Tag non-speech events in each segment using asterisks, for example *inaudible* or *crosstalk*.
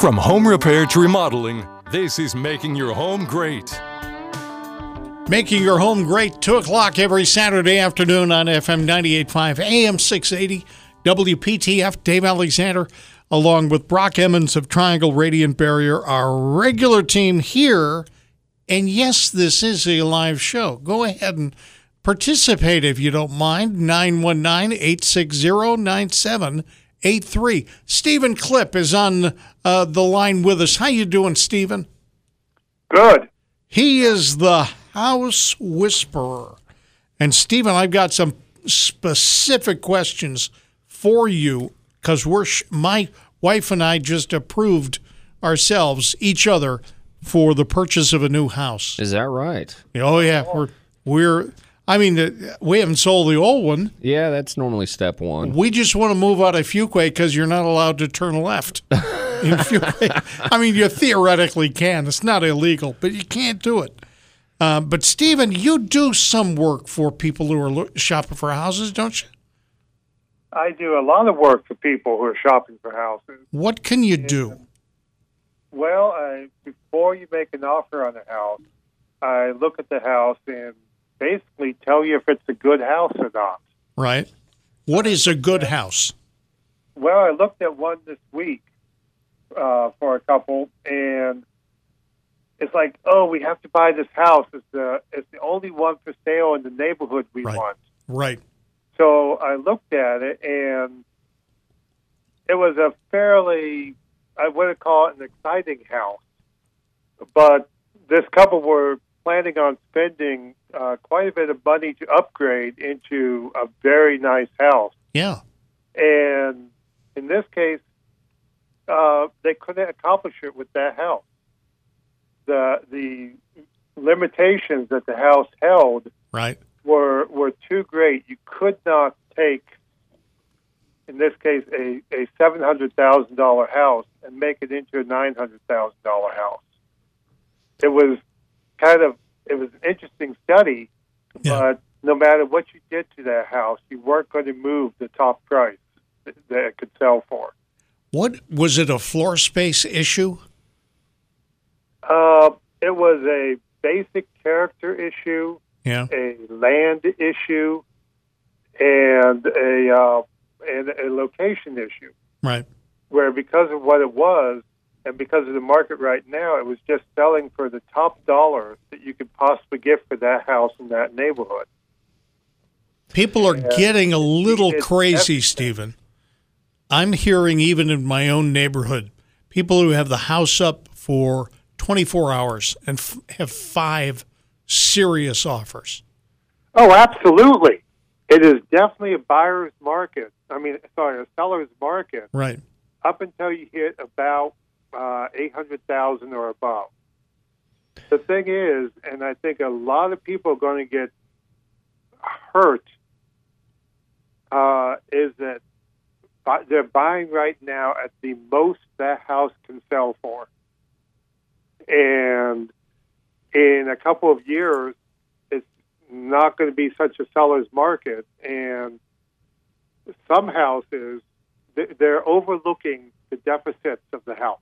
From home repair to remodeling, this is making your home great. Making your home great, 2 o'clock every Saturday afternoon on FM 98.5, AM 680, WPTF, Dave Alexander, along with Brock Emmons of Triangle Radiant Barrier, our regular team here. And yes, this is a live show. Go ahead and participate if you don't mind. 919 860 9783. Stephen Clipp is on uh, the line with us. How you doing, Stephen? Good. He is the house whisperer. And Stephen, I've got some specific questions for you because we're sh- my wife and I just approved ourselves each other for the purchase of a new house. Is that right? Oh yeah, we're we're. I mean, uh, we haven't sold the old one. Yeah, that's normally step one. We just want to move out of Fuquay because you're not allowed to turn left. *laughs* in Fuquay. I mean, you theoretically can. It's not illegal, but you can't do it. Uh, but Stephen, you do some work for people who are lo- shopping for houses, don't you? I do a lot of work for people who are shopping for houses. What can you do? Well, I, before you make an offer on a house, I look at the house and basically tell you if it's a good house or not. Right. What is a good house? Well, I looked at one this week uh, for a couple, and it's like, oh, we have to buy this house. It's the it's the only one for sale in the neighborhood we Right. want. Right. So I looked at it, and it was a fairly, I wouldn't call it an exciting house, but this couple were planning on spending uh, quite a bit of money to upgrade into a very nice house. Yeah. And in this case, uh, they couldn't accomplish it with that house. The the limitations that the house held Right. were were too great. You could not take, in this case, a, a seven hundred thousand dollar house and make it into a nine hundred thousand dollar house. It was kind of it was an interesting study, Yeah. but no matter what you did to that house, you weren't going to move the top price that, it could sell for. What was it? A floor space issue? Uh, it was a basic character issue. Yeah. a land issue and a uh, and a location issue. Right. Where because of what it was and because of the market right now, it was just selling for the top dollar that you could possibly get for that house in that neighborhood. People are getting a little crazy, Stephen. I'm hearing even in my own neighborhood, people who have the house up for 24 hours and f- have five serious offers. Oh, absolutely. It is definitely a buyer's market. I mean, sorry, a seller's market Right. up until you hit about uh, 800,000 or above. The thing is, and I think a lot of people are going to get hurt, uh, is that they're buying right now at the most that house can sell for. And in a couple of years, it's not going to be such a seller's market. And some houses, they're overlooking the deficits of the house.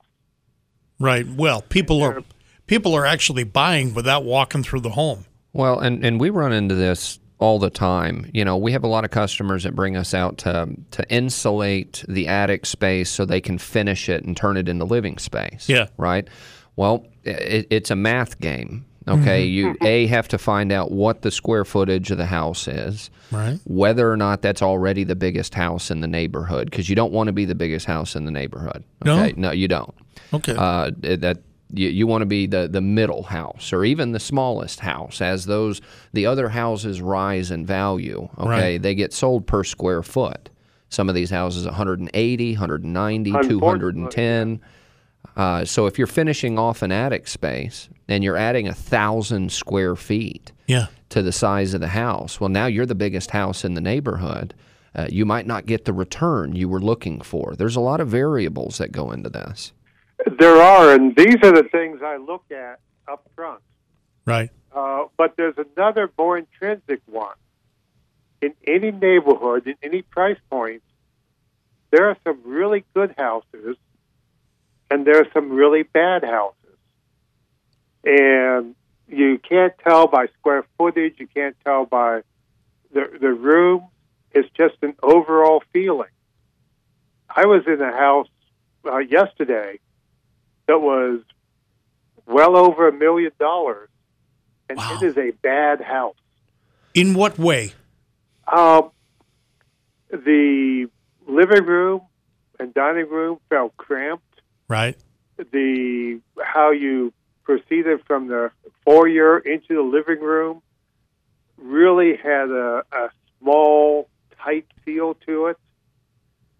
Right. Well, people are people are actually buying without walking through the home. Well, and, and we run into this all the time. You know, we have a lot of customers that bring us out to to insulate the attic space so they can finish it and turn it into living space. Yeah. Right. Well, it, it's a math game. Okay, mm-hmm. you a have to find out what the square footage of the house is, Right. whether or not that's already the biggest house in the neighborhood, because you don't want to be the biggest house in the neighborhood. No? Okay, no, you don't. Okay. Uh, that you, you want to be the, the middle house or even the smallest house as those the other houses rise in value okay Right. they get sold per square foot some of these houses 180 190 210 uh, so if you're finishing off an attic space and you're adding a thousand square feet Yeah. to the size of the house well now you're the biggest house in the neighborhood uh, you might not get the return you were looking for there's a lot of variables that go into this There are, and these are the things I look at up front. Right. Uh, but there's another more intrinsic one. In any neighborhood, in any price point, there are some really good houses and there are some really bad houses. And you can't tell by square footage, you can't tell by the the room. It's just an overall feeling. I was in a house uh, yesterday that was well over a million dollars, and Wow. it is a bad house. In what way? Um, the living room and dining room felt cramped. Right. The how you proceeded from the foyer into the living room really had a, a small, tight feel to it.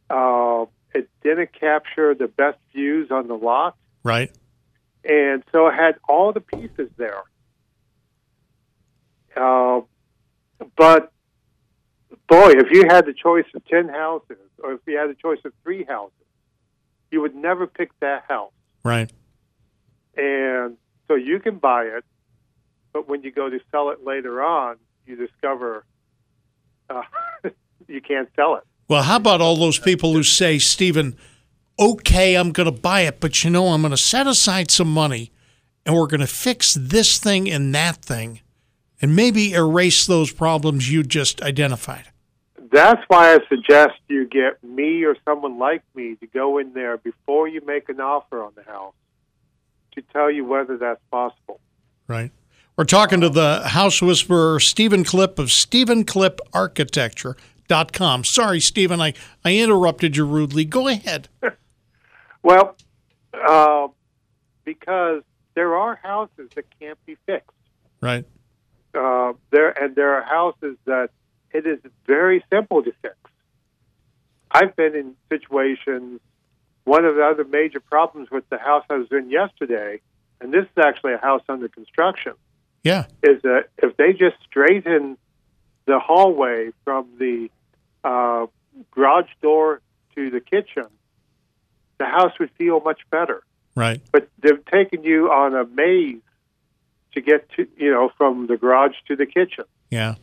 Uh, it didn't capture the best views on the lot, Right. and so it had all the pieces there. Uh, but boy, if you had the choice of 10 houses, or if you had the choice of three houses, you would never pick that house. Right. And so you can buy it, but when you go to sell it later on, you discover uh, *laughs* you can't sell it. Well, how about all those people who say, Stephen, okay, I'm going to buy it, but you know, I'm going to set aside some money and we're going to fix this thing and that thing and maybe erase those problems you just identified. That's why I suggest you get me or someone like me to go in there before you make an offer on the house to tell you whether that's possible. Right. We're talking to the house whisperer, Stephen Clipp of StephenClippArchitecture.com. Sorry, Stephen, I, I interrupted you rudely. Go ahead. *laughs* Well, uh, because there are houses that can't be fixed. Right. uh, there and there are houses that it is very simple to fix. I've been in situations. One of the other major problems with the house I was in yesterday, and this is actually a house under construction, Yeah. is that if they just straighten the hallway from the uh, garage door to the kitchen, the house would feel much better Right. but they've taken you on a maze to get to you know from the garage to the kitchen. Yeah.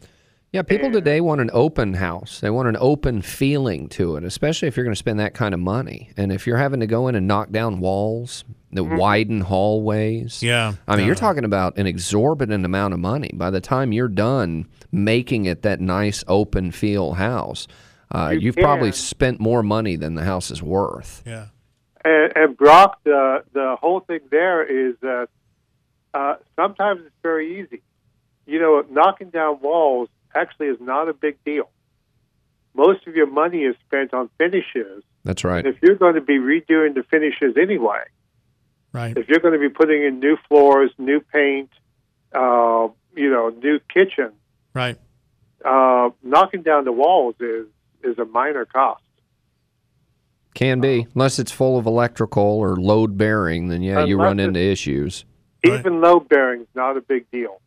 Yeah, people today want an open house. They want an open feeling to it, especially if you're going to spend that kind of money. And if you're having to go in and knock down walls, the widen hallways. Yeah. I mean, you're Uh, talking about an exorbitant amount of money. By the time you're done making it that nice open feel house, uh, You you've probably spent more money than the house is worth. Yeah. And, and Brock, the the whole thing there is that uh, sometimes it's very easy. You know, knocking down walls actually is not a big deal. Most of your money is spent on finishes. That's right. And if you're going to be redoing the finishes anyway, Right. if you're going to be putting in new floors, new paint, uh, you know, new kitchen, Right. uh, knocking down the walls is is a minor cost. Can be, unless it's full of electrical or load bearing. Then yeah, you run into issues. Right. Even load bearing's not a big deal.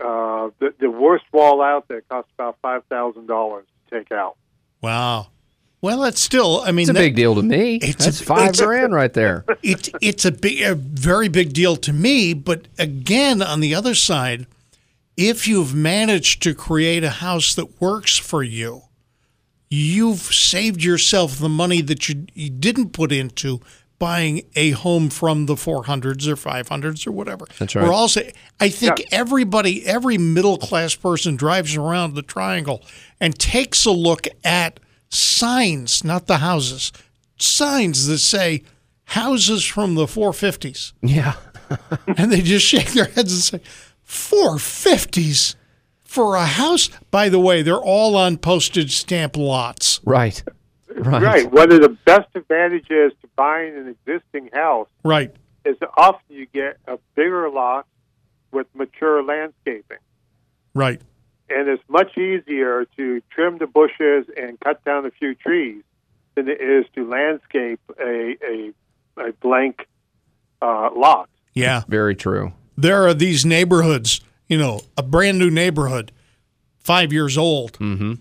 Uh, the the worst wall out there costs about five thousand dollars to take out. Wow. Well, it's still, I mean, It's a that- big deal to me. It's a- That's five it's a- grand right there. *laughs* it's it's a big, a very big deal to me. But again, on the other side, if you've managed to create a house that works for you, you've saved yourself the money that you, you didn't put into buying a home from the 400s or 500s or whatever. That's right. We're also, I think everybody, every middle class person drives around the triangle and takes a look at signs, not the houses, signs that say houses from the 450s. Yeah. *laughs* And they just shake their heads and say, 450s for a house? By the way, they're all on postage stamp lots. Right. Right. Right. One of the best advantages to buying an existing house Right. is that often you get a bigger lot with mature landscaping. Right. and it's much easier to trim the bushes and cut down a few trees than it is to landscape a a, a blank uh, lot. Yeah. Very true. There are these neighborhoods, you know, a brand new neighborhood, five years old. Mm-hmm.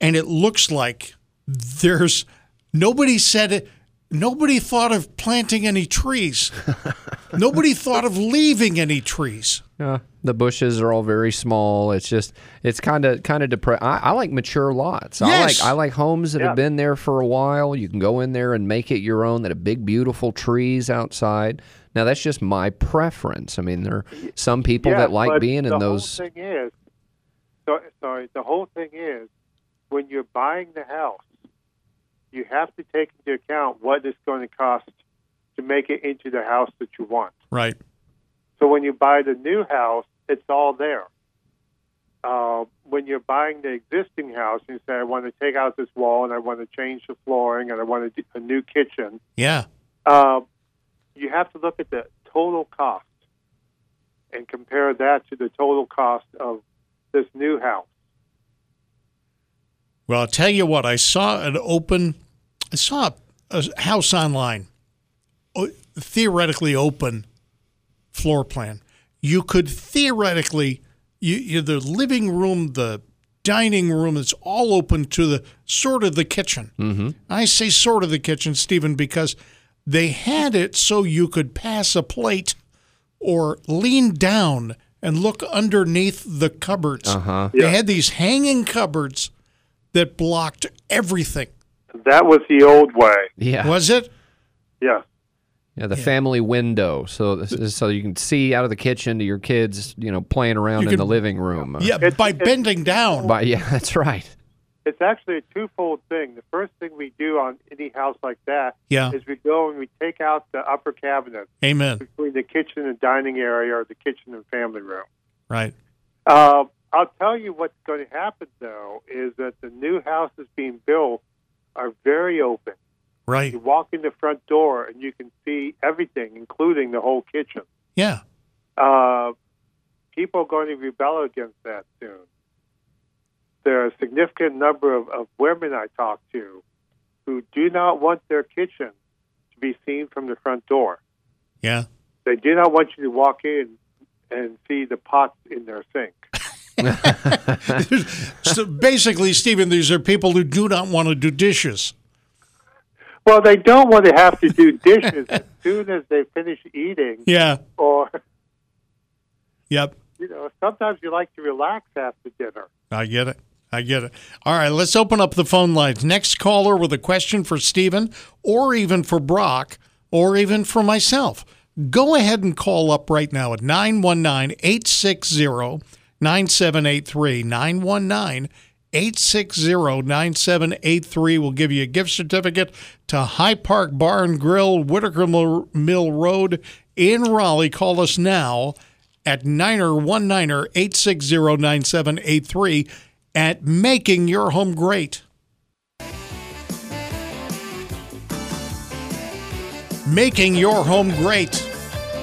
And it looks like there's nobody said it. Nobody thought of planting any trees. *laughs* nobody thought of leaving any trees. Yeah, the bushes are all very small. It's just it's kind of kind of depressed. I, I like mature lots. Yes. I like I like homes that Yeah. have been there for a while. You can go in there and make it your own. That have big beautiful trees outside. Now that's just my preference. I mean, there are some people Yeah, that like being in those. the those. whole thing is, so, sorry, the whole thing is, when you're buying the house, you have to take into account what it's going to cost to make it into the house that you want. Right. So when you buy the new house, it's all there. Uh, when you're buying the existing house, and you say, I want to take out this wall and I want to change the flooring and I want a, a new kitchen. Yeah. Um, you have to look at the total cost and compare that to the total cost of this new house. Well, I'll tell you what, I saw an open, I saw a, a house online, o- theoretically open floor plan. You could theoretically, you, you the living room, the dining room is all open to the sort of the kitchen. Mm-hmm. I say sort of the kitchen, Stephen, because they had it so you could pass a plate or lean down and look underneath the cupboards. Uh-huh. They had these hanging cupboards that blocked everything. That was the old way. Yeah, Was it? Yeah. yeah, the family window, so is- so you can see out of the kitchen to your kids, you know, playing around You in can- the living room. Yeah, It's- by it's- bending down. But yeah, *laughs* that's right. It's actually a twofold thing. The first thing we do on any house like that Yeah. is we go and we take out the upper cabinet Amen. between the kitchen and dining area or the kitchen and family room. Right. Uh, I'll tell you what's going to happen, though, is that the new house is being built are very open. Right. You walk in the front door and you can see everything, including the whole kitchen. Yeah. Uh, people are going to rebel against that soon. There are a significant number of, of women I talk to who do not want their kitchen to be seen from the front door. Yeah. They do not want you to walk in and see the pots in their sink. *laughs* so basically, Stephen, these are people who do not want to do dishes. Well, they don't want to have to do dishes as soon as they finish eating, Yeah. or Yep. you know, sometimes you like to relax after dinner. I get it. I get it. All right, let's open up the phone lines. Next caller with a question for Stephen or even for Brock or even for myself. Go ahead and call up right now at 919 860 9783. 919 860 9783 will give you a gift certificate to High Park Bar and Grill, Whitaker Mill Road in Raleigh. Call us now at 9er 860 9783 at Making Your Home Great. Making Your Home Great.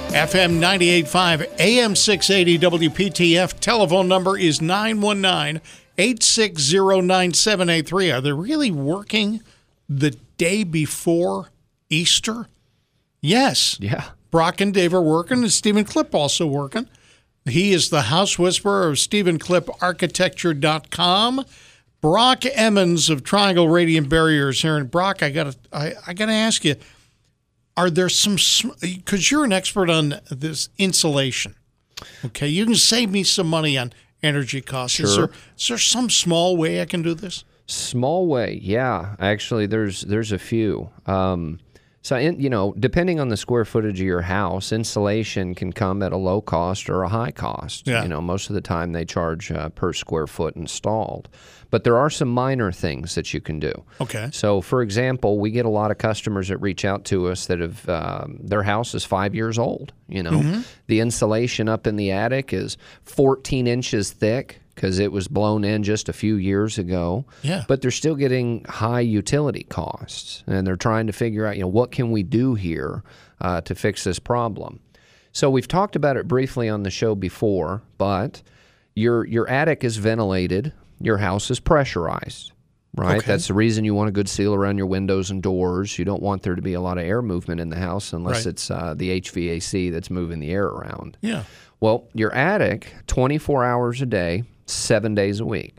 FM 98.5, AM 680 WPTF. Telephone number is 919 860 9783. Are they really working the day before Easter? Yes. Yeah. Brock and Dave are working, and Stephen Clipp also working. He is the house whisperer of StephenClippArchitecture.com. Brock Emmons of Triangle Radiant Barriers here. And Brock, I got to I, I got to ask you, are there some because you're an expert on this insulation? Okay, you can save me some money on energy costs. Is, there, is there some small way I can do this? Small way, yeah. Actually, there's there's a few. Um, so, in, you know, depending on the square footage of your house, insulation can come at a low cost or a high cost. Yeah. You know, most of the time they charge uh, per square foot installed. But there are some minor things that you can do. Okay. So, for example, we get a lot of customers that reach out to us that have um, their house is five years old. You know, the insulation up in the attic is 14 inches thick because it was blown in just a few years ago. Yeah. But they're still getting high utility costs, and they're trying to figure out, you know, what can we do here uh, to fix this problem. So we've talked about it briefly on the show before, but your your attic is ventilated, your house is pressurized. Right? Okay. That's the reason you want a good seal around your windows and doors. You don't want there to be a lot of air movement in the house unless Right. it's uh, the HVAC that's moving the air around. Yeah. Well, your attic, 24 hours a day, seven days a week.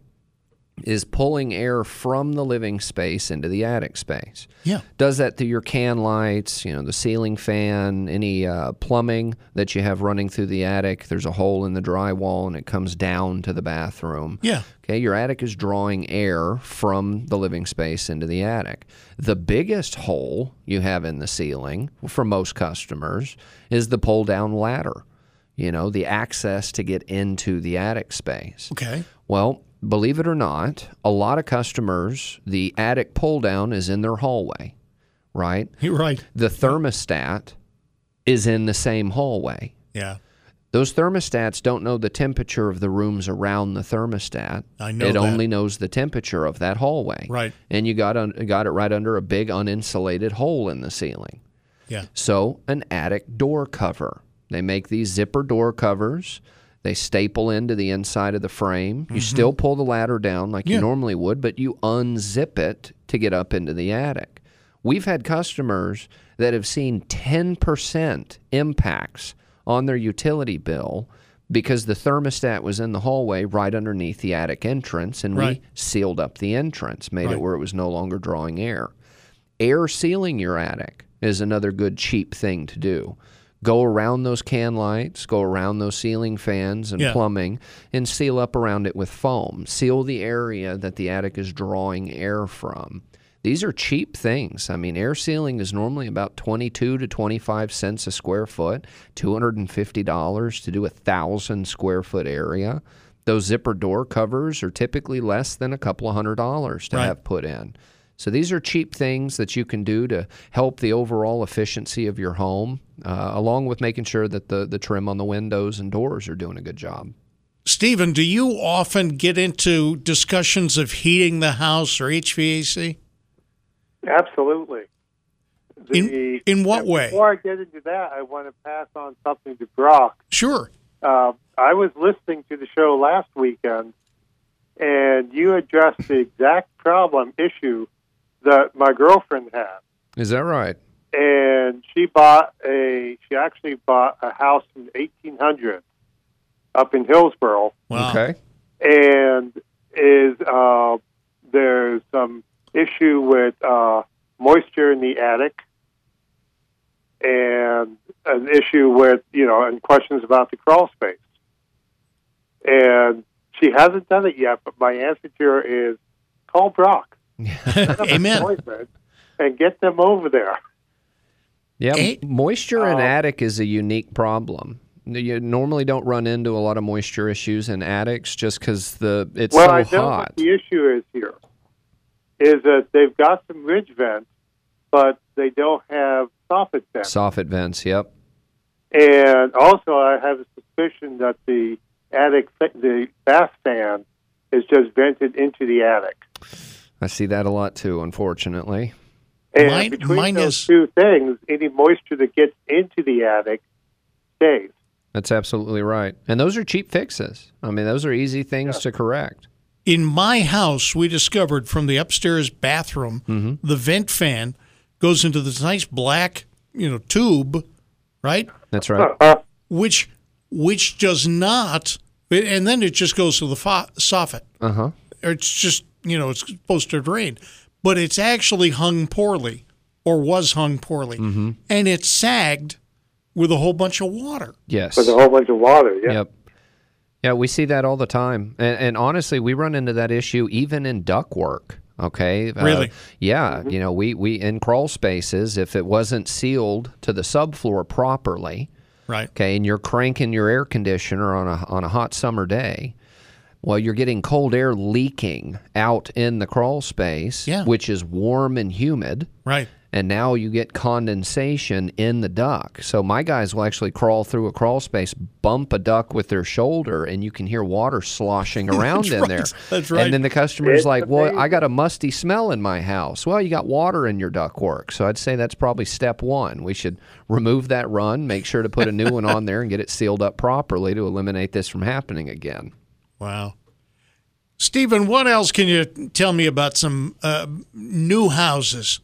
is pulling air from the living space into the attic space. Yeah. Does that through your can lights, you know, the ceiling fan, any uh, plumbing that you have running through the attic. There's a hole in the drywall and it comes down to the bathroom. Yeah. Okay, your attic is drawing air from the living space into the attic. The biggest hole you have in the ceiling for most customers is the pull down ladder, you know, the access to get into the attic space. Okay. Well, believe it or not, a lot of customers, the attic pull down is in their hallway, right? *laughs* You're right. The thermostat is in the same hallway. Yeah. Those thermostats don't know the temperature of the rooms around the thermostat. I know it that. only knows the temperature of that hallway. Right. And you got un- got it right under a big uninsulated hole in the ceiling. Yeah. So, an attic door cover. They make these zipper door covers. They staple into the inside of the frame. You still pull the ladder down like Mm-hmm. Yeah. you normally would, but you unzip it to get up into the attic. We've had customers that have seen 10% impacts on their utility bill because the thermostat was in the hallway right underneath the attic entrance and Right. we sealed up the entrance, made Right. it where it was no longer drawing air. Air sealing your attic is another good cheap thing to do. Go around those can lights, go around those ceiling fans and Yeah. plumbing, and seal up around it with foam. Seal the area that the attic is drawing air from. These are cheap things. I mean, air sealing is normally about 22 to 25 cents a square foot, $250 to do a thousand square foot area. Those zipper door covers are typically less than a couple of hundred dollars to Right. have put in. So these are cheap things that you can do to help the overall efficiency of your home, uh, along with making sure that the, the trim on the windows and doors are doing a good job. Stephen, do you often get into discussions of heating the house or HVAC? Absolutely. In- in what way? Before I get into that, I want to pass on something to Brock. Sure. Uh, I was listening to the show last weekend, and you addressed the exact problem issue that my girlfriend had. Is that right? And she bought a. She actually bought a house in 1800 up in Hillsborough, Wow. Okay. and is uh, there's some issue with uh, moisture in the attic, and an issue with you know, and questions about the crawl space. And she hasn't done it yet, but my answer to her is call Brock, set up an Amen. and get them over there. Yeah, moisture in Um, attic is a unique problem. You normally don't run into a lot of moisture issues in attics just because the it's well, so I know hot. what the issue is here is that they've got some ridge vents, but they don't have soffit vents. Soffit vents. Yep. And also, I have a suspicion that the attic, the bath fan, is just vented into the attic. I see that a lot too. Unfortunately. And Mine- between mine those is- two things, any moisture that gets into the attic stays. That's absolutely right. And those are cheap fixes. I mean, those are easy things to correct. In my house, we discovered from the upstairs bathroom, the vent fan goes into this nice black, you know, tube, right? That's right. Uh, Which which does not, and then it just goes to the fo- soffit. Uh huh. It's just you know it's supposed to drain, but it's actually hung poorly, or was hung poorly, and it sagged with a whole bunch of water. Yes. with a whole bunch of water. Yeah. Yep. Yeah, we see that all the time, and, and honestly, we run into that issue even in duct work. Okay, Uh, Really? yeah, you know, we we in crawl spaces, if it wasn't sealed to the subfloor properly, Right. okay, and you're cranking your air conditioner on a on a hot summer day, well, you're getting cold air leaking out in the crawl space, Yeah. which is warm and humid Right. and now you get condensation in the duct. So my guys will actually crawl through a crawl space, bump a duct with their shoulder, and you can hear water sloshing *laughs* around That's in right. there. That's right. And then the customer's It's like, "Well, I got a musty smell in my house." Well, you got water in your duct work, so I'd say that's probably step one. We should remove that run, make sure to put a new one on there, and get it sealed up properly to eliminate this from happening again. Wow. Stephen, what else can you tell me about some uh, new houses?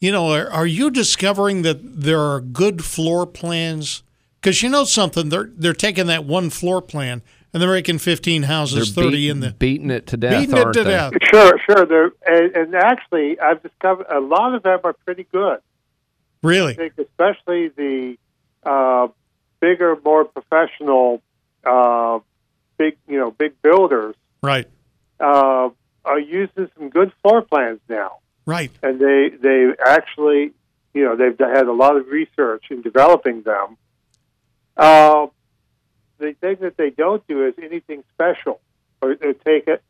You know, are, are you discovering that there are good floor plans? Because you know something, they're they're taking that one floor plan and they're making 15 They're houses, 30 beat- in the beating it to death, beating it to they? death. Sure, sure. They're, and, and actually, I've discovered a lot of them are pretty good. I Really? think especially the uh, bigger, more professional, uh, big you know, big builders Right. uh, are using some good floor plans now, Right. and they they actually you know they've had a lot of research in developing them. Uh, the thing that they don't do is anything special or, or take it,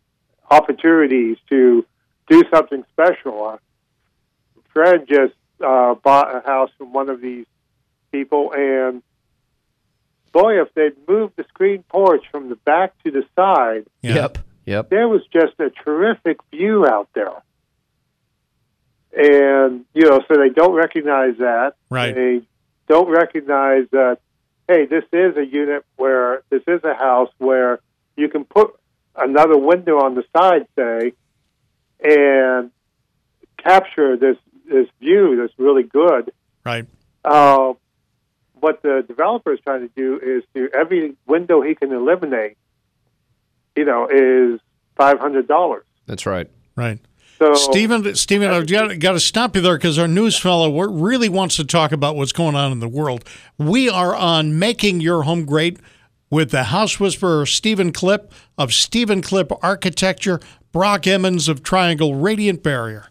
opportunities to do something special. A friend just uh, bought a house from one of these people, and boy, if they'd moved the screen porch from the back to the side, Yep. Yep. there was just a terrific view out there. And, you know, so they don't recognize that. Right. They don't recognize that, hey, this is a unit where, this is a house where you can put another window on the side, say, and capture this, this view that's really good. Right. Uh, what the developer is trying to do is to every window he can eliminate, you know, is five hundred dollars. That's right. Right. So Stephen, Stephen, I've got, got to stop you there because our news fellow really wants to talk about what's going on in the world. We are on Making Your Home Great with the House Whisperer Stephen Clipp of Stephen Clipp Architecture, Brock Emmons of Triangle Radiant Barrier.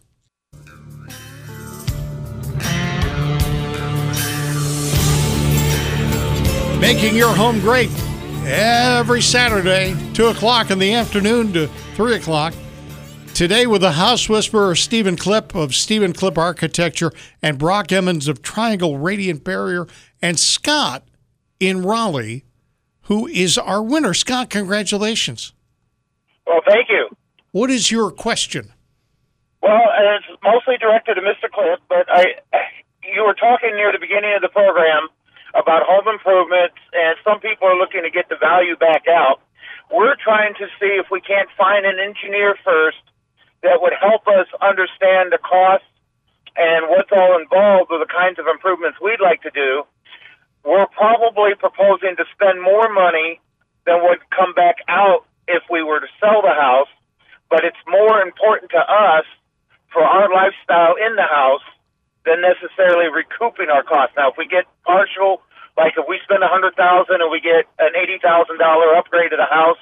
Making Your Home Great every Saturday, 2 o'clock in the afternoon to 3 o'clock. Today, with the House Whisperer Stephen Clipp of Stephen Clipp Architecture and Brock Emmons of Triangle Radiant Barrier and Scott in Raleigh, who is our winner. Scott, congratulations. Well, thank you. What is your question? Well, uh, it's mostly directed to Mr. Cliff, but I, you were talking near the beginning of the program about home improvements, and some people are looking to get the value back out. We're trying to see if we can't find an engineer first that would help us understand the costs and what's all involved with the kinds of improvements we'd like to do. We're probably proposing to spend more money than would come back out if we were to sell the house, but it's more important to us for our lifestyle in the house than necessarily recouping our costs. Now, if we get partial, like if we spend a hundred thousand and we get an eighty thousand dollar upgrade to the house,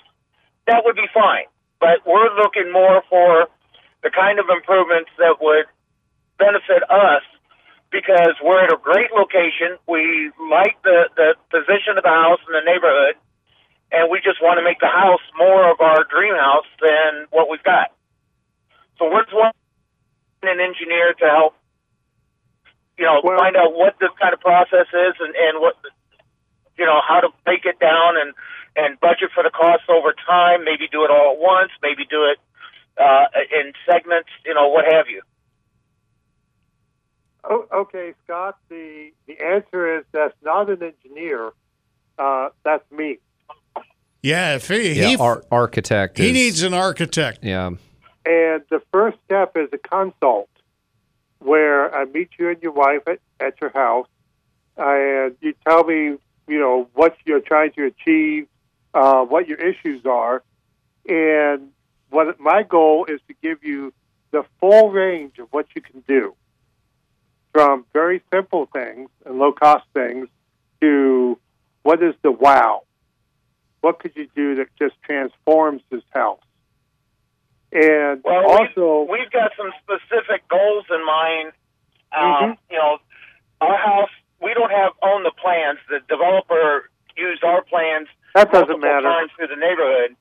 that would be fine. But we're looking more for the kind of improvements that would benefit us because we're at a great location. We like the, the position of the house in the neighborhood, and we just want to make the house more of our dream house than what we've got. So just wanting an engineer to help, you know, Well- find out what this kind of process is and, and what, you know, how to break it down and, and budget for the costs over time, maybe do it all at once, maybe do it uh, in segments, you know, what have you. Oh, okay, Scott. The the answer is that's not an engineer. Uh, that's me. Yeah, if he, Yeah. he, Ar- architect. he is- needs an architect. Yeah. And the first step is a consult, where I meet you and your wife at, at your house, and you tell me, you know, what you're trying to achieve, uh, what your issues are, and what my goal is to give you the full range of what you can do, from very simple things and low cost things to what is the wow. What could you do that just transforms this house? And Well, also, we've, we've got some specific goals in mind. Um, Mhm. You know, our house, we don't have own the plans. The developer used our plans that doesn't matter. times through the neighborhood.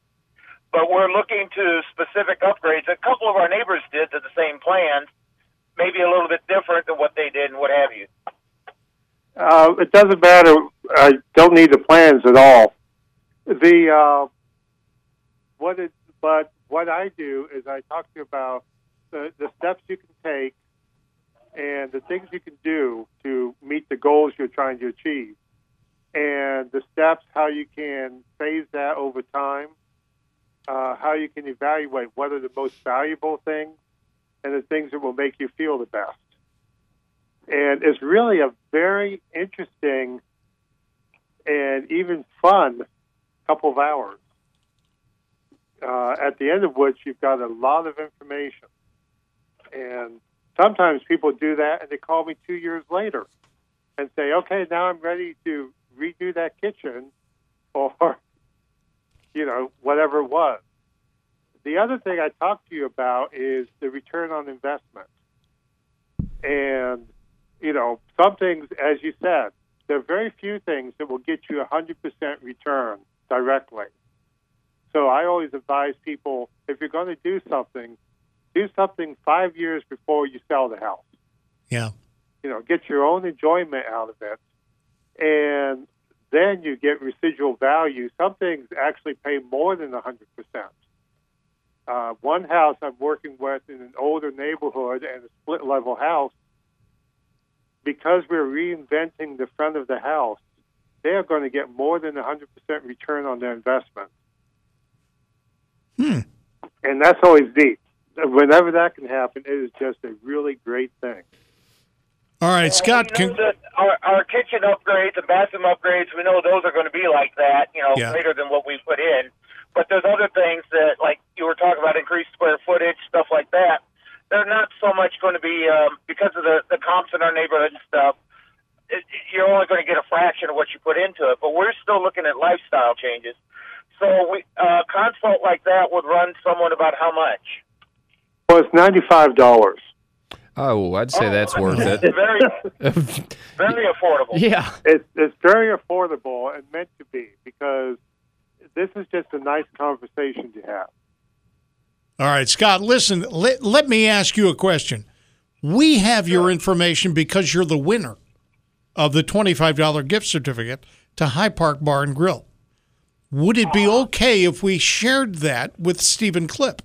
But we're looking to specific upgrades. A couple of our neighbors did to the same plans, maybe a little bit different than what they did and what have you. Uh, it doesn't matter. I don't need the plans at all. The uh, what it, but what I do is I talk to you about the, the steps you can take and the things you can do to meet the goals you're trying to achieve, and the steps how you can phase that over time, uh, how you can evaluate what are the most valuable things, and the things that will make you feel the best and it's really a very interesting and even fun couple of hours. Uh, at the end of which you've got a lot of information. And sometimes people do that and they call me two years later and say, okay, now I'm ready to redo that kitchen or, *laughs* you know, whatever it was. The other thing I talked to you about is the return on investment. And, you know, some things, as you said, there are very few things that will get you a 100% return directly. So I always advise people if you're going to do something, do something five years before you sell the house. Yeah. You know, get your own enjoyment out of it. And then you get residual value. Some things actually pay more than 100%. Uh, one house I'm working with in an older neighborhood and a split level house, because we're reinventing the front of the house, they are going to get more than 100% return on their investment. Hmm. And that's always deep. Whenever that can happen, it is just a really great thing. All right, Scott. We know Can, that our, our kitchen upgrades and bathroom upgrades, we know those are going to be like that, you know, Yeah. greater than what we put in. But there's other things that, like you were talking about, increased square footage, stuff like that. They're not so much going to be um, because of the the comps in our neighborhood and stuff. It, you're only going to get a fraction of what you put into it. But we're still looking at lifestyle changes. So we uh, consult like that would run someone about how much? Well, it's ninety-five dollars. Oh, I'd say that's Oh, worth it. Very, *laughs* very affordable. yeah. It's it's very affordable and meant to be because this is just a nice conversation to have. all right, Scott. Listen. Let let me ask you a question. We have your information because you're the winner of the twenty-five dollar gift certificate to High Park Bar and Grill. Would it be okay if we shared that with Stephen Clipp?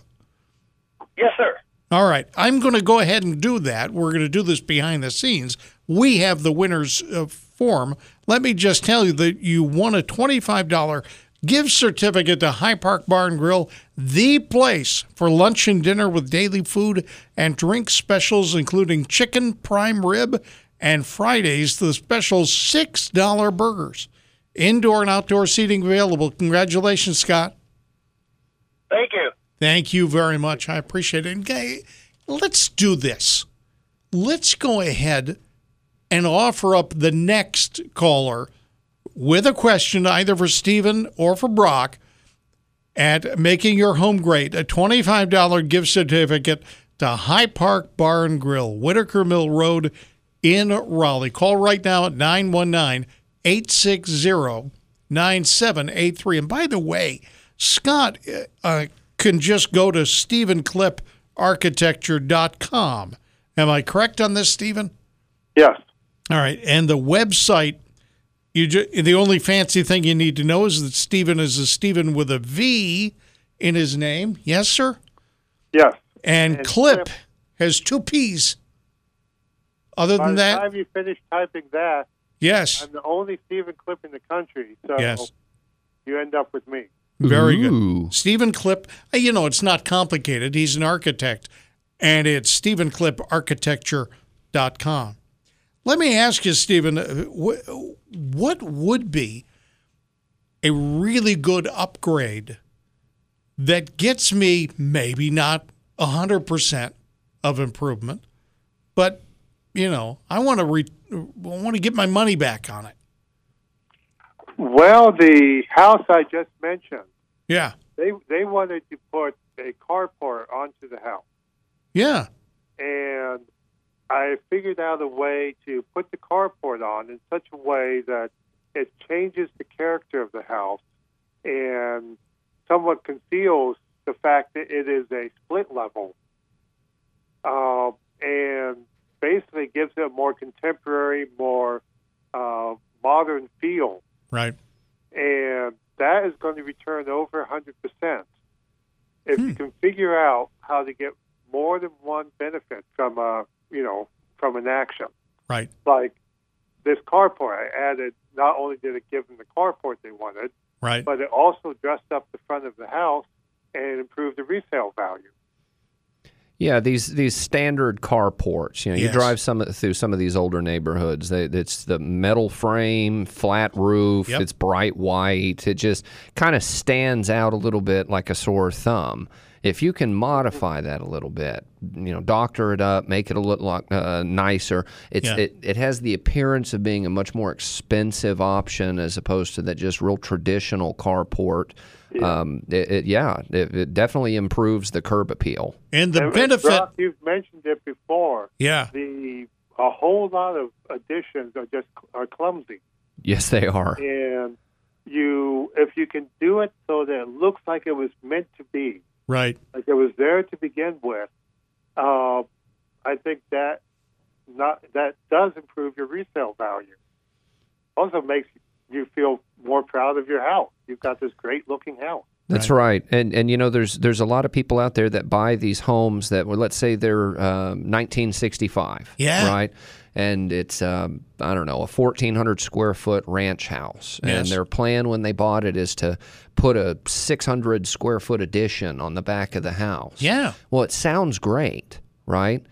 Yes, sir. All right, I'm going to go ahead and do that. We're going to do this behind the scenes. We have the winner's uh, form. Let me just tell you that you won a $25 gift certificate to High Park Bar and Grill, the place for lunch and dinner with daily food and drink specials, including chicken, prime rib, and Fridays, the special $6 burgers. Indoor and outdoor seating available. Congratulations, Scott. Thank you. Thank you very much. I appreciate it. Okay, let's do this. Let's go ahead and offer up the next caller with a question either for Stephen or for Brock at Making Your Home Great, a $25 gift certificate to High Park Bar and Grill, Whitaker Mill Road in Raleigh. Call right now at 919 860 9783. And by the way, Scott uh, can just go to StephenClippArchitecture.com. Am I correct on this, Stephen? Yes. All right. And the website, you ju- the only fancy thing you need to know is that Stephen is a Stephen with a V in his name. Yes, sir? Yes. And, And Clipp Clipp- has two P's. Other By than the time you finish typing that, yes. I'm the only Stephen Clipp in the country, so Yes. you end up with me. Very Ooh. good. Stephen Clipp, uh, you know, it's not complicated. He's an architect, and it's StephenClippArchitecture.com. Let me ask you, Stephen, uh, what would be a really good upgrade that gets me maybe not 100% of improvement, but, you know, I want to re- I want to get my money back on it. Well, the house I just mentioned, Yeah. they they wanted to put a carport onto the house, Yeah. and I figured out a way to put the carport on in such a way that it changes the character of the house and somewhat conceals the fact that it is a split level, uh, and basically gives it a more contemporary, more uh, modern feel Right. and that is going to return over 100%. If Hmm. you can figure out how to get more than one benefit from a, you know, from an action, Right. like this carport, I added. Not only did it give them the carport they wanted, Right. but it also dressed up the front of the house and improved the resale value. Yeah, these these standard carports. You know, you drive some through some of these older neighborhoods. They, it's the metal frame, flat roof. Yep. It's bright white. It just kind of stands out a little bit like a sore thumb. If you can modify that a little bit, you know, doctor it up, make it a little uh, nicer. It's Yeah. it, it has the appearance of being a much more expensive option as opposed to that just real traditional carport. Um, it, it, yeah, it, it definitely improves the curb appeal. And the And, benefit, Brock, you've mentioned it before. yeah, The a whole lot of additions are just are clumsy, Yes, they are. and you if you can do it so that it looks like it was meant to be, right. like it was there to begin with, uh, I think that not that does improve your resale value. Also makes you feel more proud of your house. You've got this great looking house. That's right. And and you know there's there's a lot of people out there that buy these homes that well let's say they're um, 1965. Yeah. Right. And it's um, I don't know a 1400 square foot ranch house, and their plan when they bought it is to put a 600 square foot addition on the back of the house. Yeah. Well, it sounds great, right?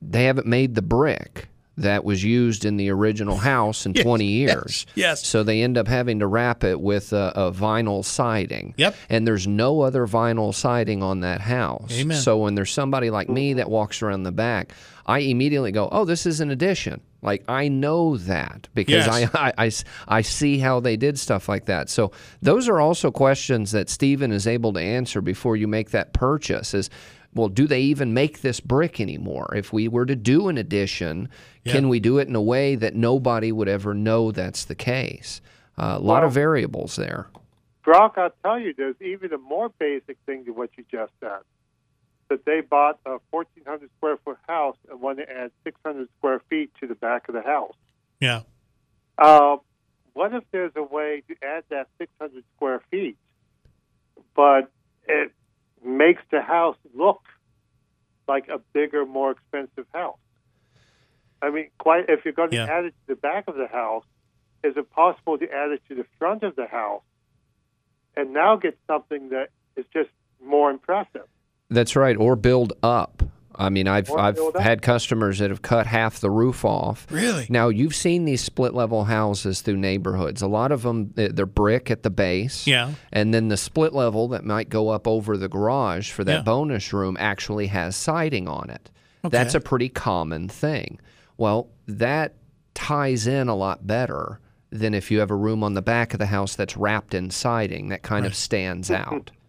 They haven't made the brick that was used in the original house in *laughs* 20 years. yes. So they end up having to wrap it with a, a vinyl siding. Yep. And there's no other vinyl siding on that house. Amen. So when there's somebody like me that walks around the back, I immediately go, "Oh, this is an addition." Like I know that because Yes. I, *laughs* I, I I see how they did stuff like that. So those are also questions that Stephen is able to answer before you make that purchase. Is well, do they even make this brick anymore? If we were to do an addition, can we do it in a way that nobody would ever know that's the case? Uh, a lot of variables there. Brock, I'll tell you, there's even a more basic thing to what you just said. That they bought a 1,400 square foot house and want to add 600 square feet to the back of the house. Yeah. Uh, what if there's a way to add that 600 square feet, but it makes the house look like a bigger, more expensive house? I mean, quite if you're going to Yeah. add it to the back of the house, is it possible to add it to the front of the house and now get something that is just more impressive? That's right, or build up. I mean, I've I've had customers that have cut half the roof off. Really? Now you've seen these split level houses through neighborhoods. A lot of them they- they're brick at the base. Yeah. And then the split level that might go up over the garage for that Yeah. bonus room actually has siding on it. Okay. That's a pretty common thing. Well, that ties in a lot better than if you have a room on the back of the house that's wrapped in siding that kind of stands out. *laughs*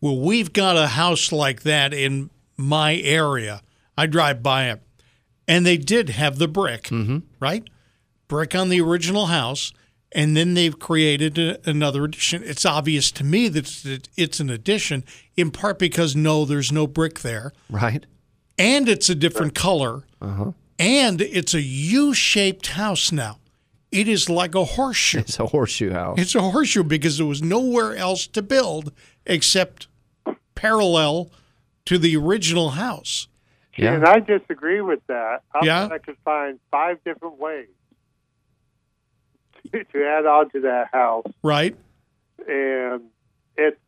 Well, we've got a house like that in my area. I drive by it, and they did have the brick, mm-hmm. right? Brick on the original house, and then they've created a, another addition. It's obvious to me that it's- it's an addition, in part because no, there's no brick there, Right? and it's a different color, and it's a U-shaped house now. It is like a horseshoe. It's a horseshoe house. It's a horseshoe because there was nowhere else to build except parallel to the original house. Yeah. And I disagree with that. I Yeah? bet I could find five different ways to, to add on to that house. Right? And it's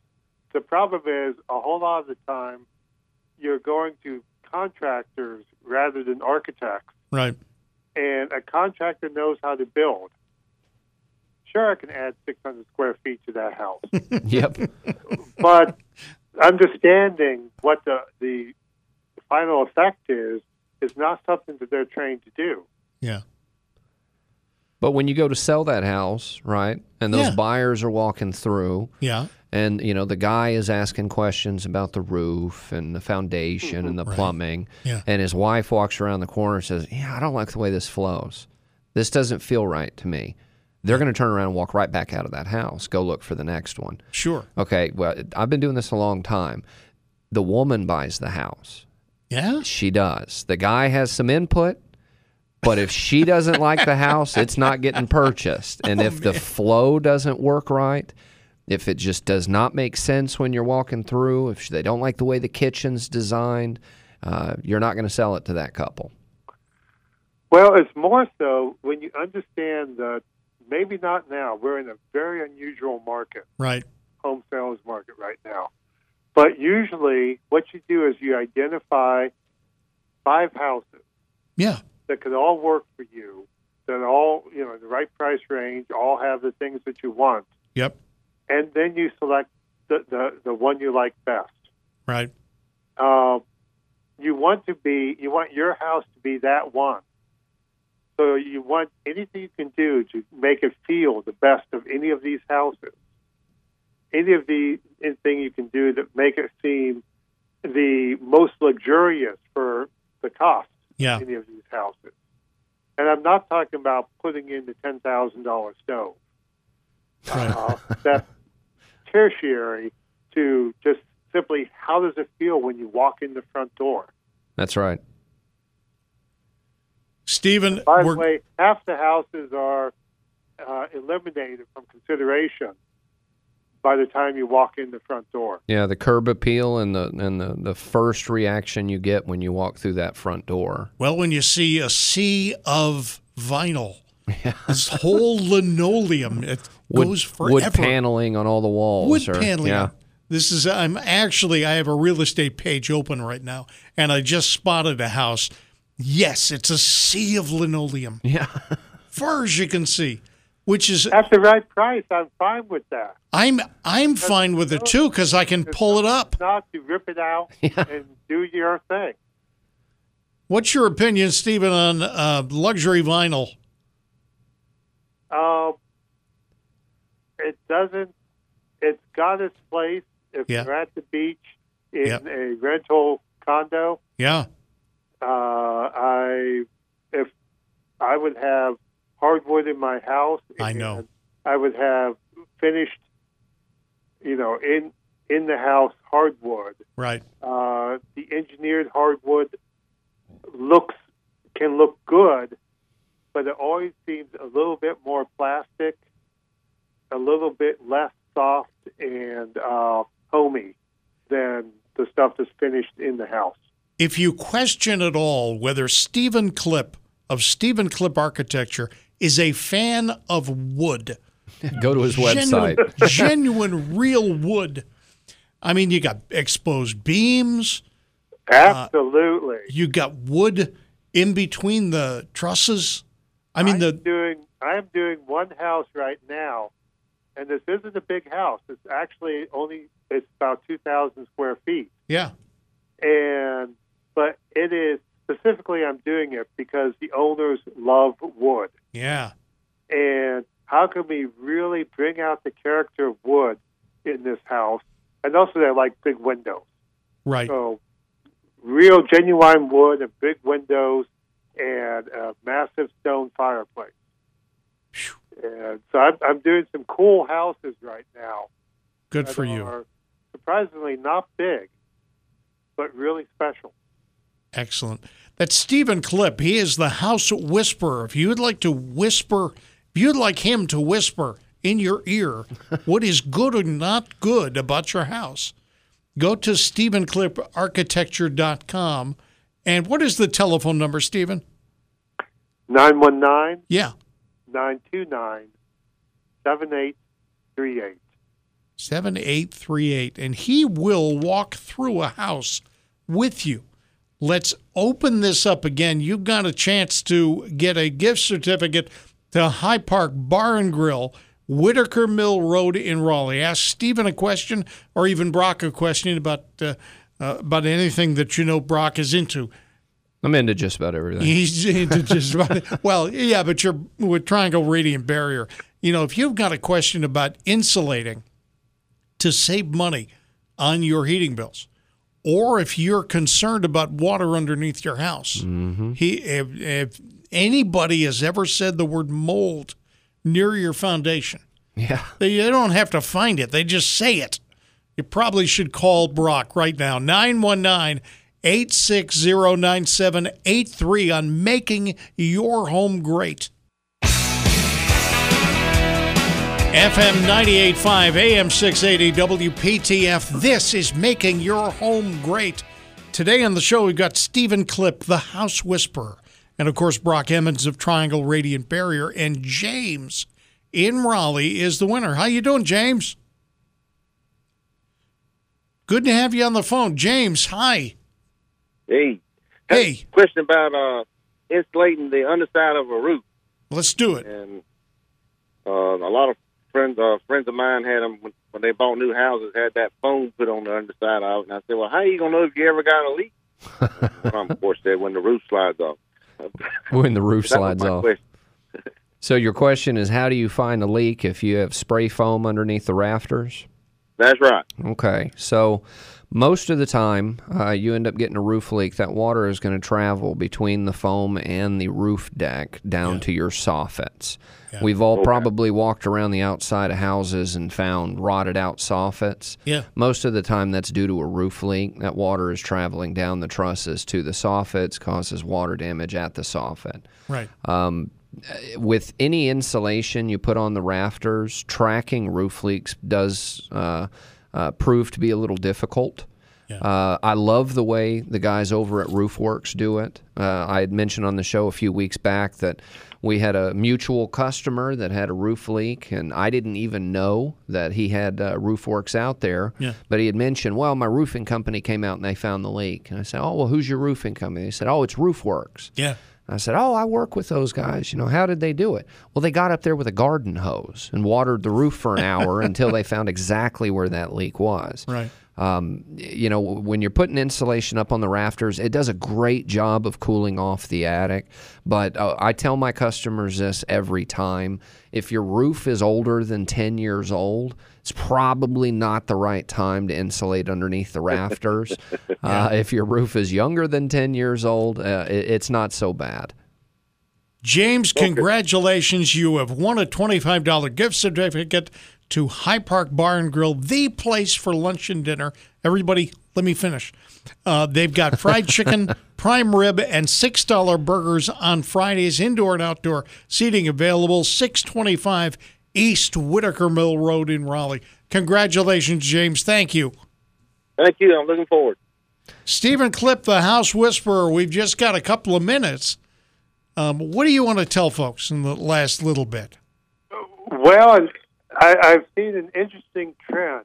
the problem is a whole lot of the time you're going to contractors rather than architects, Right. and a contractor knows how to build. Sure, I can add 600 square feet to that house, *laughs* yep. but understanding what the the final effect is is not something that they're trained to do. Yeah. But when you go to sell that house, right, and those Yeah. buyers are walking through, Yeah. and you know the guy is asking questions about the roof and the foundation and the plumbing, Yeah. and his wife walks around the corner and says, "Yeah, I don't like the way this flows. This doesn't feel right to me." They're going to turn around and walk right back out of that house, go look for the next one. Sure. Okay, well, I've been doing this a long time. The woman buys the house. Yeah. She does. The guy has some input, but if she doesn't *laughs* like the house, it's not getting purchased. *laughs* And if the flow doesn't work right, if it just does not make sense when you're walking through, if they don't like the way the kitchen's designed, uh, you're not going to sell it to that couple. Well, it's more so when you understand that maybe not now. We're in a very unusual market, Right. home sales market right now. But usually, what you do is you identify five houses Yeah. that could all work for you, that all you know, the right price range, all have the things that you want, Yep. and then you select the the, the one you like best. Right. Um, you want to be, you want your house to be that one. So you want anything you can do to make it feel the best of any of these houses. Any of the anything you can do that make it seem the most luxurious for the cost. Yeah. Any of these houses, and I'm not talking about putting in the ten thousand dollar stove. Right. Uh, that's tertiary to just simply how does it feel when you walk in the front door. That's right. Stephen, By the way, half the houses are uh, eliminated from consideration by the time you walk in the front door. Yeah, the curb appeal and the and the, the first reaction you get when you walk through that front door. well, when you see a sea of vinyl, *laughs* this whole linoleum, it Wood, goes forever. wood paneling on all the walls. wood or- paneling. Yeah. This is I'm actually I have a real estate page open right now, and I just spotted a house. Yes, it's a sea of linoleum, *laughs* Yeah. far as you can see. Which is At the right price, I'm fine with that. I'm I'm fine with it too because I can pull it up. Not to rip it out *laughs* and do your thing. What's your opinion, Stephen, on uh, luxury vinyl? Um, it doesn't. It's got its place if Yeah. you're at the beach in Yep. a rental condo. Yeah, Uh, I if I would have hardwood in my house. I know. I would have finished, you know, in in the house hardwood. right. Uh, the engineered hardwood looks can look good, but it always seems a little bit more plastic, a little bit less soft and uh, homey than the stuff that's finished in the house. If you question at all whether Stephen Clipp of Stephen Clipp Architecture is a fan of wood, Go to his website. genuine, *laughs* genuine real wood. I mean, you got exposed beams, Absolutely. Uh, you got wood in between the trusses. I mean, I'm the doing I'm doing one house right now, and this isn't a big house. It's actually only it's about two thousand square feet, yeah, and but it is specifically I'm doing it because the owners love wood, yeah, and how can we really bring out the character of wood in this house? And also, they like big windows, right. so real genuine wood and big windows and a massive stone fireplace. And so I'm, I'm doing some cool houses right now. Good for you. Are surprisingly not big, but really special. Excellent. That's Stephen Clipp. He is the house whisperer. If you'd like to whisper, if you'd like him to whisper in your ear *laughs* what is good or not good about your house, go to StephenClippArchitecture.com. And what is the telephone number, Stephen? 919 Yeah, 929 7838. 7838. And he will walk through a house with you. Let's open this up again. You've got a chance to get a gift certificate to High Park Bar and Grill, Whitaker Mill Road in Raleigh. Ask Stephen a question or even Brock a question about uh, uh, about anything that you know Brock is into. I'm into just about everything. He's *laughs* into just about it. Well, yeah, but you're with Triangle Radiant Barrier. You know, if you've got a question about insulating to save money on your heating bills, or if you're concerned about water underneath your house, mm-hmm. he if, if anybody has ever said the word mold near your foundation, Yeah. they, they don't have to find it. They just say it. You probably should call Brock right now. 919 860 9783 on making your home great. FM 98.5, AM 680, WPTF. This is Making Your Home Great. Today on the show, we've got Stephen Clipp, the House Whisperer, and of course, Brock Emmons of Triangle Radiant Barrier, and James in Raleigh is the winner. How you doing, James? Good to have you on the phone. James, hi. Hey. Hey. Question about uh, insulating the underside of a roof, Let's do it. and uh, a lot of friends, uh, friends of mine had them when, when they bought new houses. Had that foam put on the underside of it, and I said, "Well, how are you gonna know if you ever got a leak?" *laughs* Well, of course, said when the roof slides off. *laughs* When the roof slides off. *laughs* So your question is, how do you find a leak if you have spray foam underneath the rafters? That's right. Okay, so most of the time, uh, you end up getting a roof leak. That water is going to travel between the foam and the roof deck down to your soffits. We've all probably walked around the outside of houses and found rotted out soffits. Yeah. Most of the time, that's due to a roof leak. That water is traveling down the trusses to the soffits, causes water damage at the soffit Right. with any insulation you put on the rafters, tracking roof leaks does uh, uh, prove to be a little difficult. Uh, I love the way the guys over at RoofWorks do it. Uh, I had mentioned on the show a few weeks back that we had a mutual customer that had a roof leak, and I didn't even know that he had uh, RoofWorks out there. Yeah. But he had mentioned, well, my roofing company came out and they found the leak. And I said, oh, well, who's your roofing company? They said, oh, it's RoofWorks. Yeah. I said, "Oh, I work with those guys. You know, how did they do it?" Well, they got up there with a garden hose and watered the roof for an hour *laughs* until they found exactly where that leak was. Right. Um, you know, when you're putting insulation up on the rafters, it does a great job of cooling off the attic. But uh, I tell my customers this every time: if your roof is older than 10 years old, it's probably not the right time to insulate underneath the rafters. *laughs* uh, if your roof is younger than 10 years old, uh, it, it's not so bad. James, congratulations. You have won a $25 gift certificate to High Park Bar and Grill, the place for lunch and dinner. Everybody, let me finish. Uh, they've got fried *laughs* chicken, prime rib, and $6 burgers on Fridays, indoor and outdoor seating available, 625 East Whitaker Mill Road in Raleigh. Congratulations, James. Thank you. Thank you. I'm looking forward. Stephen Clipp, the House Whisperer, we've just got a couple of minutes. Um, what do you want to tell folks in the last little bit? Well, I, I've seen an interesting trend.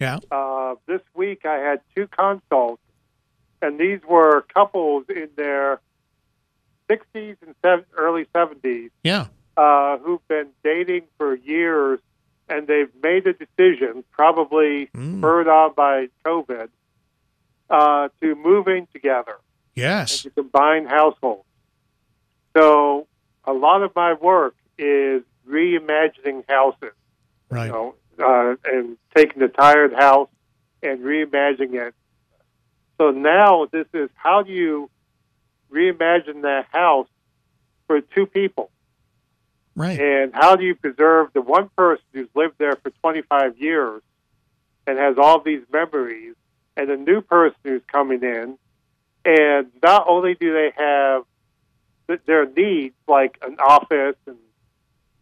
Yeah. Uh, this week, I had two consults, and these were couples in their 60s and seven, early 70s Yeah. uh, who've been dating for years, and they've made a decision, probably spurred on by COVID, uh, to move in together Yes. to combine households. So a lot of my work is reimagining houses, Right. you know, uh, and taking the tired house and reimagining it. So now this is how do you reimagine that house for two people? Right. And how do you preserve the one person who's lived there for 25 years and has all these memories, and the new person who's coming in, and not only do they have their needs like an office, and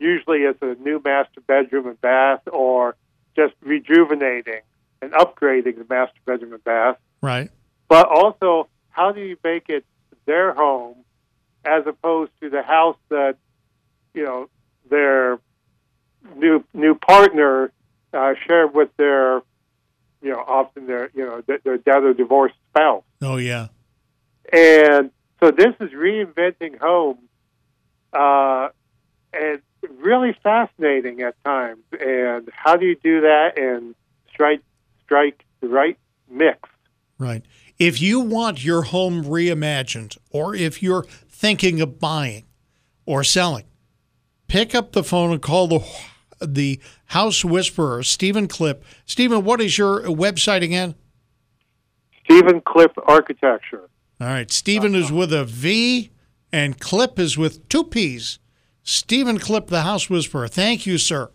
usually it's a new master bedroom and bath, or just rejuvenating and upgrading the master bedroom and bath, Right. but also how do you make it their home as opposed to the house that you know their new new partner uh, shared with their you know often their you know their, their dead or divorced spouse Oh, yeah. and so this is reinventing homes uh, and really fascinating at times and how do you do that and strike strike the right mix Right. If you want your home reimagined, or if you're thinking of buying or selling, pick up the phone and call the the House Whisperer, Stephen Clipp. Stephen, what is your website again? Stephen Clipp Architecture. All right. Stephen is with a V, and Clipp is with two P's. Stephen Clipp, the House Whisperer. Thank you, sir.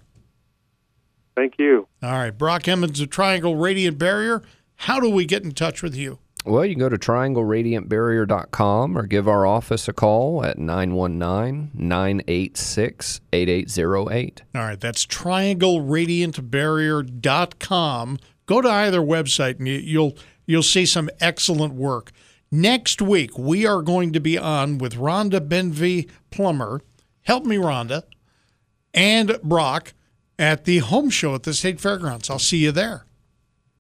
Thank you. All right. Brock Emmons of Triangle Radiant Barrier. How do we get in touch with you? Well, you can go to triangleradiantbarrier.com or give our office a call at 919 986 8808. All right, that's triangleradiantbarrier.com. Go to either website and you, you'll you'll see some excellent work. Next week we are going to be on with Rhonda Benvey Plummer. Help me, Rhonda, and Brock at the home show at the State Fairgrounds. I'll see you there.